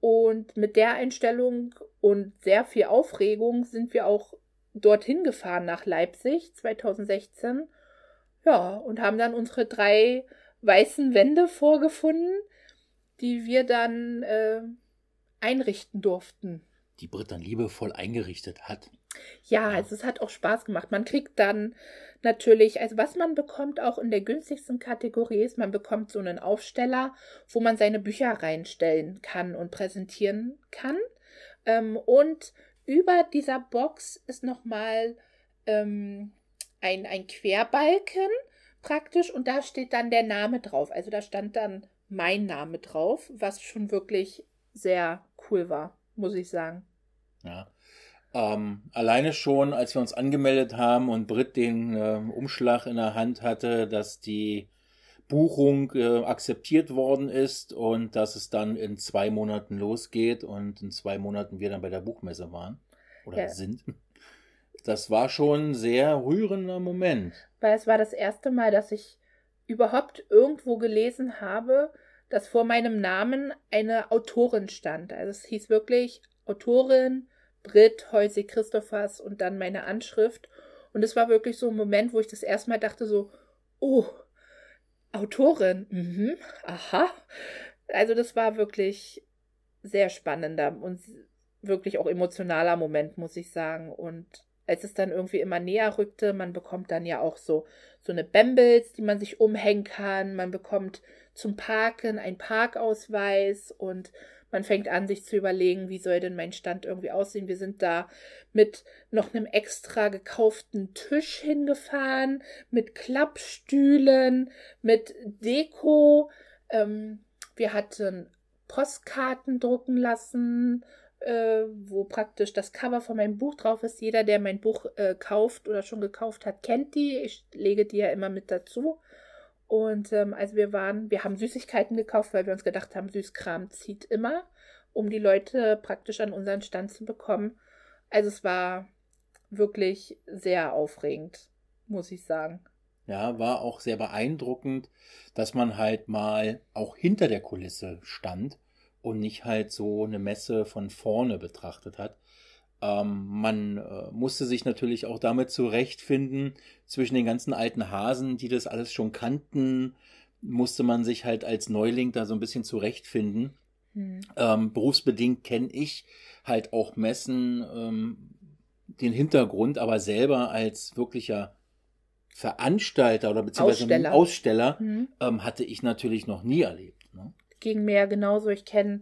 Und mit der Einstellung und sehr viel Aufregung sind wir auch dorthin gefahren nach Leipzig 2016. Ja, und haben dann unsere drei weißen Wände vorgefunden, die wir dann äh, einrichten durften. Die Brit dann liebevoll eingerichtet hat. Ja, also es hat auch Spaß gemacht. Man kriegt dann natürlich, also was man bekommt auch in der günstigsten Kategorie ist, man bekommt so einen Aufsteller, wo man seine Bücher reinstellen kann und präsentieren kann. Ähm, und über dieser Box ist nochmal ähm, ein, ein Querbalken praktisch und da steht dann der Name drauf. Also da stand dann mein Name drauf, was schon wirklich sehr cool war, muss ich sagen. Ja. Ähm, alleine schon, als wir uns angemeldet haben und Brit den äh, Umschlag in der Hand hatte, dass die Buchung äh, akzeptiert worden ist und dass es dann in zwei Monaten losgeht und in zwei Monaten wir dann bei der Buchmesse waren oder ja. sind. Das war schon ein sehr rührender Moment. Weil es war das erste Mal, dass ich überhaupt irgendwo gelesen habe, dass vor meinem Namen eine Autorin stand. Also es hieß wirklich Autorin Brit Heusig Christophers und dann meine Anschrift. Und es war wirklich so ein Moment, wo ich das erstmal dachte so, oh, Autorin, mhm, aha. Also das war wirklich sehr spannender und wirklich auch emotionaler Moment, muss ich sagen. Und als es dann irgendwie immer näher rückte, man bekommt dann ja auch so, so eine Bambles, die man sich umhängen kann. Man bekommt zum Parken einen Parkausweis und man fängt an, sich zu überlegen, wie soll denn mein Stand irgendwie aussehen. Wir sind da mit noch einem extra gekauften Tisch hingefahren, mit Klappstühlen, mit Deko. Ähm, wir hatten Postkarten drucken lassen, äh, wo praktisch das Cover von meinem Buch drauf ist. Jeder, der mein Buch äh, kauft oder schon gekauft hat, kennt die. Ich lege die ja immer mit dazu. Und ähm, also wir waren, wir haben Süßigkeiten gekauft, weil wir uns gedacht haben, Süßkram zieht immer, um die Leute praktisch an unseren Stand zu bekommen. Also es war wirklich sehr aufregend, muss ich sagen. Ja, war auch sehr beeindruckend, dass man halt mal auch hinter der Kulisse stand und nicht halt so eine Messe von vorne betrachtet hat. Ähm, man äh, musste sich natürlich auch damit zurechtfinden, zwischen den ganzen alten Hasen, die das alles schon kannten, musste man sich halt als Neuling da so ein bisschen zurechtfinden. Hm. Ähm, berufsbedingt kenne ich halt auch Messen, ähm, den Hintergrund, aber selber als wirklicher Veranstalter oder beziehungsweise Aussteller, Aussteller hm. ähm, hatte ich natürlich noch nie erlebt. Ne? Ging mir ja genauso. Ich kenne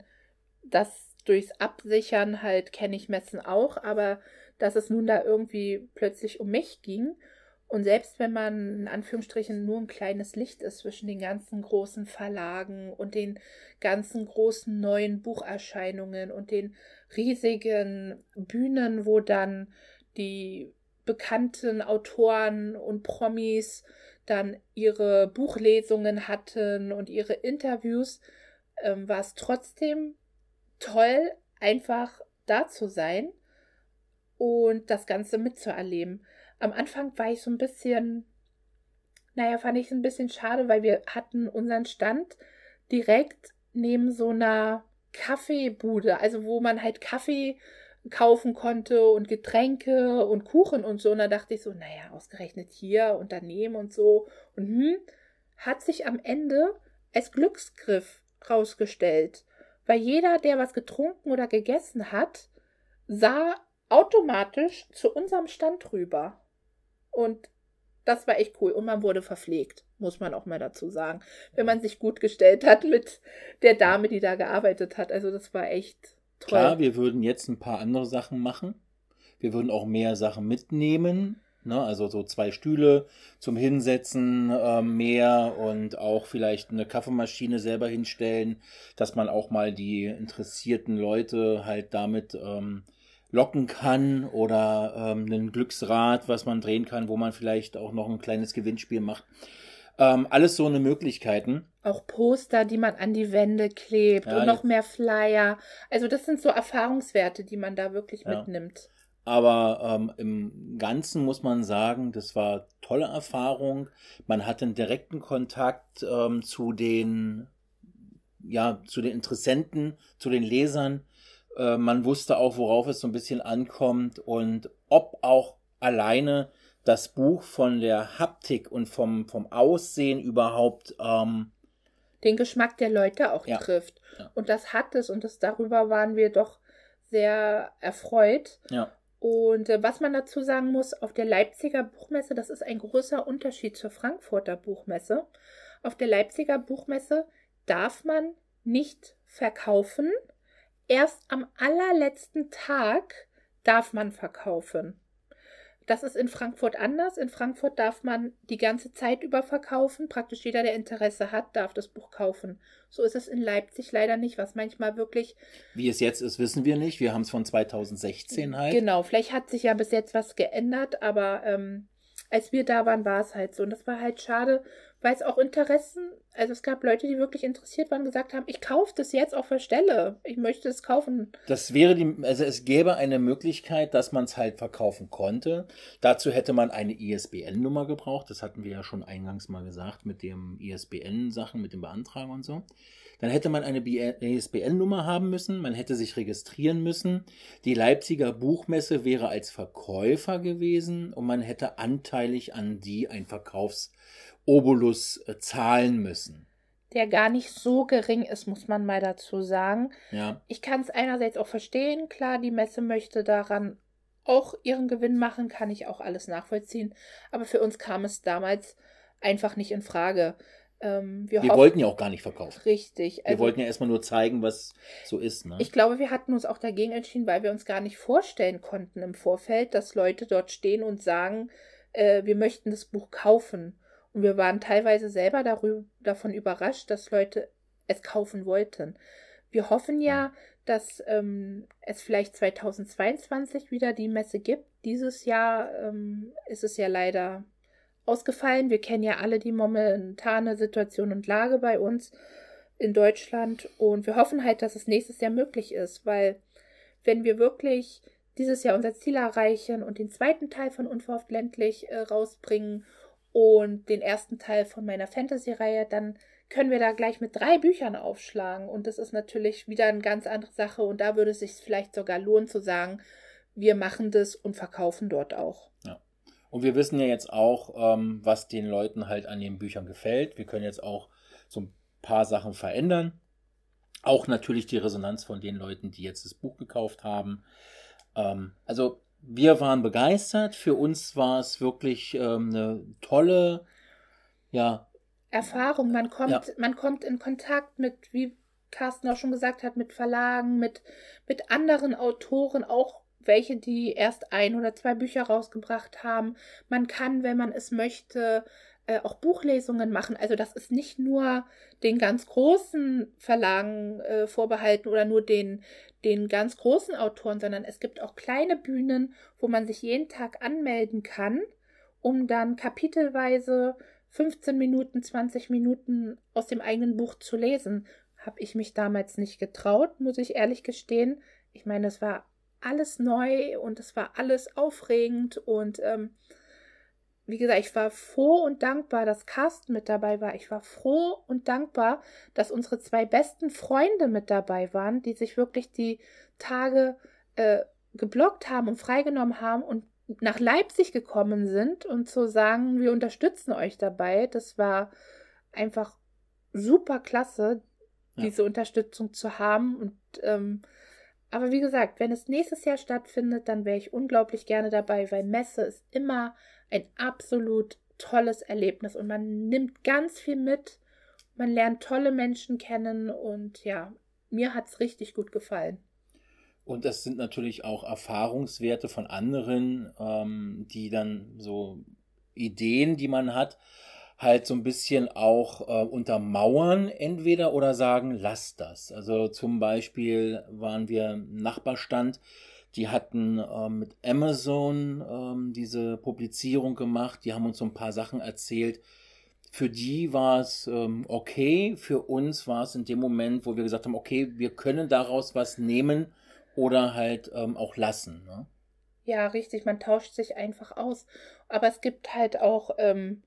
das durchs Absichern halt kenne ich Messen auch, aber dass es nun da irgendwie plötzlich um mich ging. Und selbst wenn man in Anführungsstrichen nur ein kleines Licht ist zwischen den ganzen großen Verlagen und den ganzen großen neuen Bucherscheinungen und den riesigen Bühnen, wo dann die bekannten Autoren und Promis dann ihre Buchlesungen hatten und ihre Interviews, ähm, war es trotzdem toll, einfach da zu sein und das Ganze mitzuerleben. Am Anfang war ich so ein bisschen, naja, fand ich es ein bisschen schade, weil wir hatten unseren Stand direkt neben so einer Kaffeebude, also wo man halt Kaffee kaufen konnte und Getränke und Kuchen und so. Und da dachte ich so, naja, ausgerechnet hier und daneben und so. Und hm, hat sich am Ende als Glücksgriff rausgestellt weil jeder, der was getrunken oder gegessen hat, sah automatisch zu unserem Stand rüber. Und das war echt cool. Und man wurde verpflegt, muss man auch mal dazu sagen. Wenn man sich gut gestellt hat mit der Dame, die da gearbeitet hat. Also das war echt toll. Klar, wir würden jetzt ein paar andere Sachen machen. Wir würden auch mehr Sachen mitnehmen. Ne? Also so zwei Stühle zum Hinsetzen äh, mehr und auch vielleicht eine Kaffeemaschine selber hinstellen, dass man auch mal die interessierten Leute halt damit ähm, locken kann oder ähm, ein Glücksrad, was man drehen kann, wo man vielleicht auch noch ein kleines Gewinnspiel macht. Ähm, alles so eine Möglichkeiten. Auch Poster, die man an die Wände klebt ja, und noch mehr Flyer. Also das sind so Erfahrungswerte, die man da wirklich ja. mitnimmt. Aber ähm, im Ganzen muss man sagen, das war tolle Erfahrung. Man hatte einen direkten Kontakt ähm, zu den, ja, zu den Interessenten, zu den Lesern. Äh, man wusste auch, worauf es so ein bisschen ankommt und ob auch alleine das Buch von der Haptik und vom, vom Aussehen überhaupt ähm, den Geschmack der Leute auch ja. trifft. Ja. Und das hat es und das darüber waren wir doch sehr erfreut. Ja. Und äh, was man dazu sagen muss, auf der Leipziger Buchmesse, das ist ein großer Unterschied zur Frankfurter Buchmesse. Auf der Leipziger Buchmesse darf man nicht verkaufen. Erst am allerletzten Tag darf man verkaufen. Das ist in Frankfurt anders. In Frankfurt darf man die ganze Zeit über verkaufen. Praktisch jeder, der Interesse hat, darf das Buch kaufen. So ist es in Leipzig leider nicht, was manchmal wirklich. Wie es jetzt ist, wissen wir nicht. Wir haben es von 2016 halt. Genau, vielleicht hat sich ja bis jetzt was geändert, aber ähm, als wir da waren, war es halt so. Und das war halt schade, weil es auch Interessen, also es gab Leute, die wirklich interessiert waren, gesagt haben, ich kaufe das jetzt auf der Stelle, ich möchte es kaufen. Das wäre die, also es gäbe eine Möglichkeit, dass man es halt verkaufen konnte. Dazu hätte man eine ISBN-Nummer gebraucht, das hatten wir ja schon eingangs mal gesagt mit dem ISBN-Sachen, mit dem Beantragen und so. Dann hätte man eine ISBN-Nummer haben müssen, man hätte sich registrieren müssen. Die Leipziger Buchmesse wäre als Verkäufer gewesen und man hätte anteilig an die ein Verkaufsobolus äh, zahlen müssen. Der gar nicht so gering ist, muss man mal dazu sagen. Ja. Ich kann es einerseits auch verstehen, klar, die Messe möchte daran auch ihren Gewinn machen, kann ich auch alles nachvollziehen. Aber für uns kam es damals einfach nicht in Frage. Ähm, wir, wir wollten ja auch gar nicht verkaufen. Richtig. Also, wir wollten ja erstmal nur zeigen, was so ist. Ne? Ich glaube, wir hatten uns auch dagegen entschieden, weil wir uns gar nicht vorstellen konnten im Vorfeld, dass Leute dort stehen und sagen, äh, wir möchten das Buch kaufen. Und wir waren teilweise selber darüber, davon überrascht, dass Leute es kaufen wollten. Wir hoffen ja, dass ähm, es vielleicht 2022 wieder die Messe gibt. Dieses Jahr ähm, ist es ja leider ausgefallen. Wir kennen ja alle die momentane Situation und Lage bei uns in Deutschland und wir hoffen halt, dass es nächstes Jahr möglich ist, weil wenn wir wirklich dieses Jahr unser Ziel erreichen und den zweiten Teil von Unverhofft ländlich äh, rausbringen und den ersten Teil von meiner Fantasy-Reihe, dann können wir da gleich mit drei Büchern aufschlagen. Und das ist natürlich wieder eine ganz andere Sache. Und da würde es sich vielleicht sogar lohnen zu sagen, wir machen das und verkaufen dort auch. Ja. Und wir wissen ja jetzt auch, ähm, was den Leuten halt an den Büchern gefällt. Wir können jetzt auch so ein paar Sachen verändern. Auch natürlich die Resonanz von den Leuten, die jetzt das Buch gekauft haben. Ähm, also wir waren begeistert. Für uns war es wirklich ähm, eine tolle, ja. Erfahrung. Man kommt, ja. man kommt in Kontakt mit, wie Carsten auch schon gesagt hat, mit Verlagen, mit, mit anderen Autoren, auch welche, die erst ein oder zwei Bücher rausgebracht haben. Man kann, wenn man es möchte, äh, auch Buchlesungen machen. Also das ist nicht nur den ganz großen Verlagen äh, vorbehalten oder nur den, den ganz großen Autoren, sondern es gibt auch kleine Bühnen, wo man sich jeden Tag anmelden kann, um dann kapitelweise 15 Minuten, 20 Minuten aus dem eigenen Buch zu lesen. Habe ich mich damals nicht getraut, muss ich ehrlich gestehen. Ich meine, es war alles neu und es war alles aufregend und ähm, wie gesagt, ich war froh und dankbar, dass Carsten mit dabei war. Ich war froh und dankbar, dass unsere zwei besten Freunde mit dabei waren, die sich wirklich die Tage äh, geblockt haben und freigenommen haben und nach Leipzig gekommen sind und zu sagen, wir unterstützen euch dabei. Das war einfach super klasse, ja. diese Unterstützung zu haben und ähm, aber wie gesagt, wenn es nächstes Jahr stattfindet, dann wäre ich unglaublich gerne dabei, weil Messe ist immer ein absolut tolles Erlebnis und man nimmt ganz viel mit, man lernt tolle Menschen kennen und ja, mir hat es richtig gut gefallen. Und das sind natürlich auch Erfahrungswerte von anderen, ähm, die dann so Ideen, die man hat, halt so ein bisschen auch äh, untermauern entweder oder sagen, lass das. Also zum Beispiel waren wir im Nachbarstand, die hatten äh, mit Amazon ähm, diese Publizierung gemacht, die haben uns so ein paar Sachen erzählt. Für die war es ähm, okay, für uns war es in dem Moment, wo wir gesagt haben, okay, wir können daraus was nehmen oder halt ähm, auch lassen. Ne? Ja, richtig, man tauscht sich einfach aus. Aber es gibt halt auch ähm,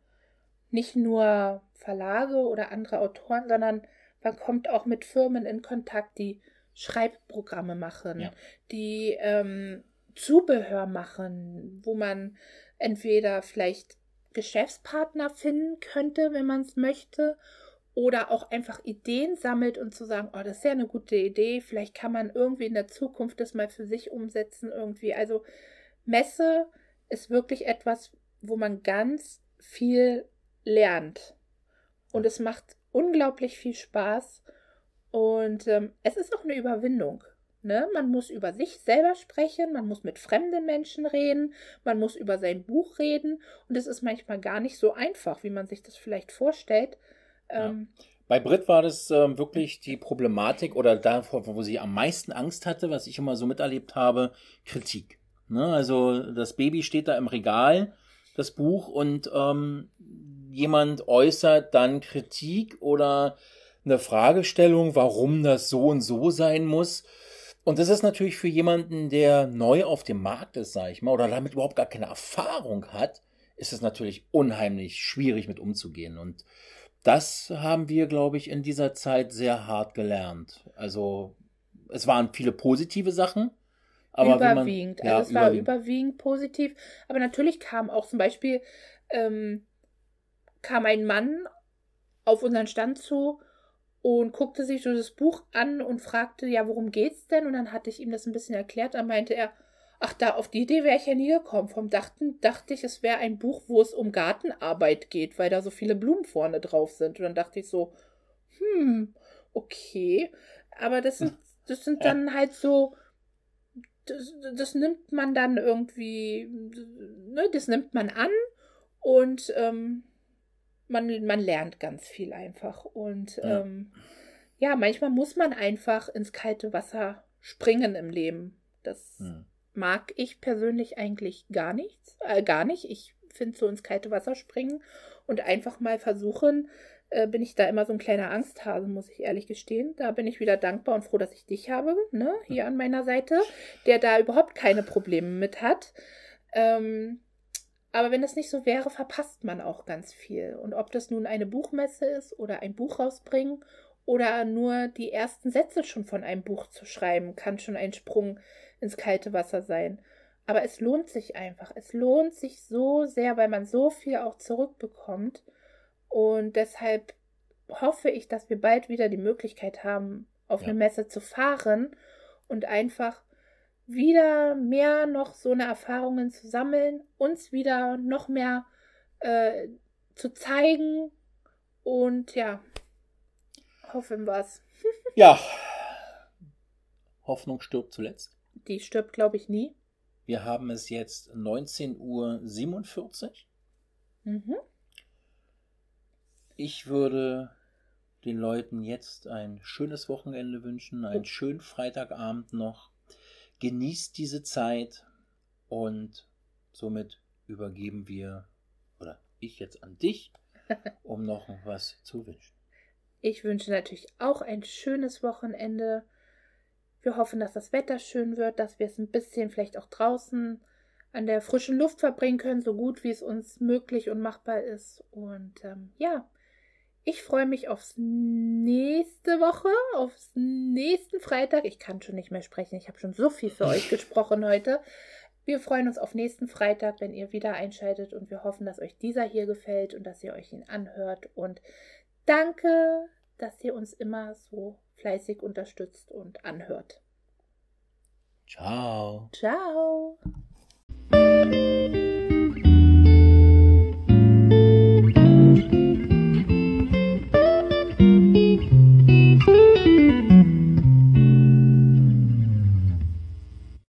nicht nur Verlage oder andere Autoren, sondern man kommt auch mit Firmen in Kontakt, die Schreibprogramme machen, ja. die ähm, Zubehör machen, wo man entweder vielleicht Geschäftspartner finden könnte, wenn man es möchte, oder auch einfach Ideen sammelt und zu sagen, oh, das ist ja eine gute Idee, vielleicht kann man irgendwie in der Zukunft das mal für sich umsetzen irgendwie. Also Messe ist wirklich etwas, wo man ganz viel lernt. Und es macht unglaublich viel Spaß. Und ähm, es ist auch eine Überwindung. Ne? Man muss über sich selber sprechen, man muss mit fremden Menschen reden, man muss über sein Buch reden. Und es ist manchmal gar nicht so einfach, wie man sich das vielleicht vorstellt. Ähm, ja. Bei Brit war das ähm, wirklich die Problematik oder davor, wo sie am meisten Angst hatte, was ich immer so miterlebt habe, Kritik. Ne? Also das Baby steht da im Regal, das Buch, und ähm, jemand äußert dann Kritik oder eine Fragestellung, warum das so und so sein muss. Und das ist natürlich für jemanden, der neu auf dem Markt ist, sag ich mal, oder damit überhaupt gar keine Erfahrung hat, ist es natürlich unheimlich schwierig mit umzugehen. Und das haben wir, glaube ich, in dieser Zeit sehr hart gelernt. Also es waren viele positive Sachen. Aber überwiegend. Man, ja, also es war überwiegend positiv. Aber natürlich kam auch zum Beispiel ähm, kam ein Mann auf unseren Stand zu und guckte sich so das Buch an und fragte, ja, worum geht's denn? Und dann hatte ich ihm das ein bisschen erklärt. Dann meinte er, ach, da auf die Idee wäre ich ja nie gekommen. Vom Dachten dachte ich, es wäre ein Buch, wo es um Gartenarbeit geht, weil da so viele Blumen vorne drauf sind. Und dann dachte ich so, hm, okay. Aber das sind, das sind dann halt so, das, das nimmt man dann irgendwie, ne, das nimmt man an und ähm, man, man lernt ganz viel einfach. Und ja. Ähm, ja, manchmal muss man einfach ins kalte Wasser springen im Leben. Das hm. mag ich persönlich eigentlich gar nichts, äh, gar nicht. Ich finde so ins kalte Wasser springen und einfach mal versuchen, äh, bin ich da immer so ein kleiner Angsthase, muss ich ehrlich gestehen. Da bin ich wieder dankbar und froh, dass ich dich habe, ne, hier an meiner Seite, der da überhaupt keine Probleme mit hat. Ähm, aber wenn das nicht so wäre, verpasst man auch ganz viel. Und ob das nun eine Buchmesse ist oder ein Buch rausbringen oder nur die ersten Sätze schon von einem Buch zu schreiben, kann schon ein Sprung ins kalte Wasser sein. Aber es lohnt sich einfach. Es lohnt sich so sehr, weil man so viel auch zurückbekommt. Und deshalb hoffe ich, dass wir bald wieder die Möglichkeit haben, auf ja. eine Messe zu fahren und einfach wieder mehr noch so eine Erfahrungen zu sammeln, uns wieder noch mehr äh, zu zeigen und ja, hoffen wir's. ja, Hoffnung stirbt zuletzt. Die stirbt, glaube ich, nie. Wir haben es jetzt 19.47 Uhr. Mhm. Ich würde den Leuten jetzt ein schönes Wochenende wünschen, einen schönen Freitagabend noch genießt diese Zeit und somit übergeben wir oder ich jetzt an dich, um noch was zu wünschen. Ich wünsche natürlich auch ein schönes Wochenende. Wir hoffen, dass das Wetter schön wird, dass wir es ein bisschen vielleicht auch draußen an der frischen Luft verbringen können, so gut wie es uns möglich und machbar ist. Und ähm, ja, ich freue mich aufs nächste Woche, aufs nächsten Freitag. Ich kann schon nicht mehr sprechen. Ich habe schon so viel für euch gesprochen heute. Wir freuen uns auf nächsten Freitag, wenn ihr wieder einschaltet und wir hoffen, dass euch dieser hier gefällt und dass ihr euch ihn anhört. Und danke, dass ihr uns immer so fleißig unterstützt und anhört. Ciao. Ciao.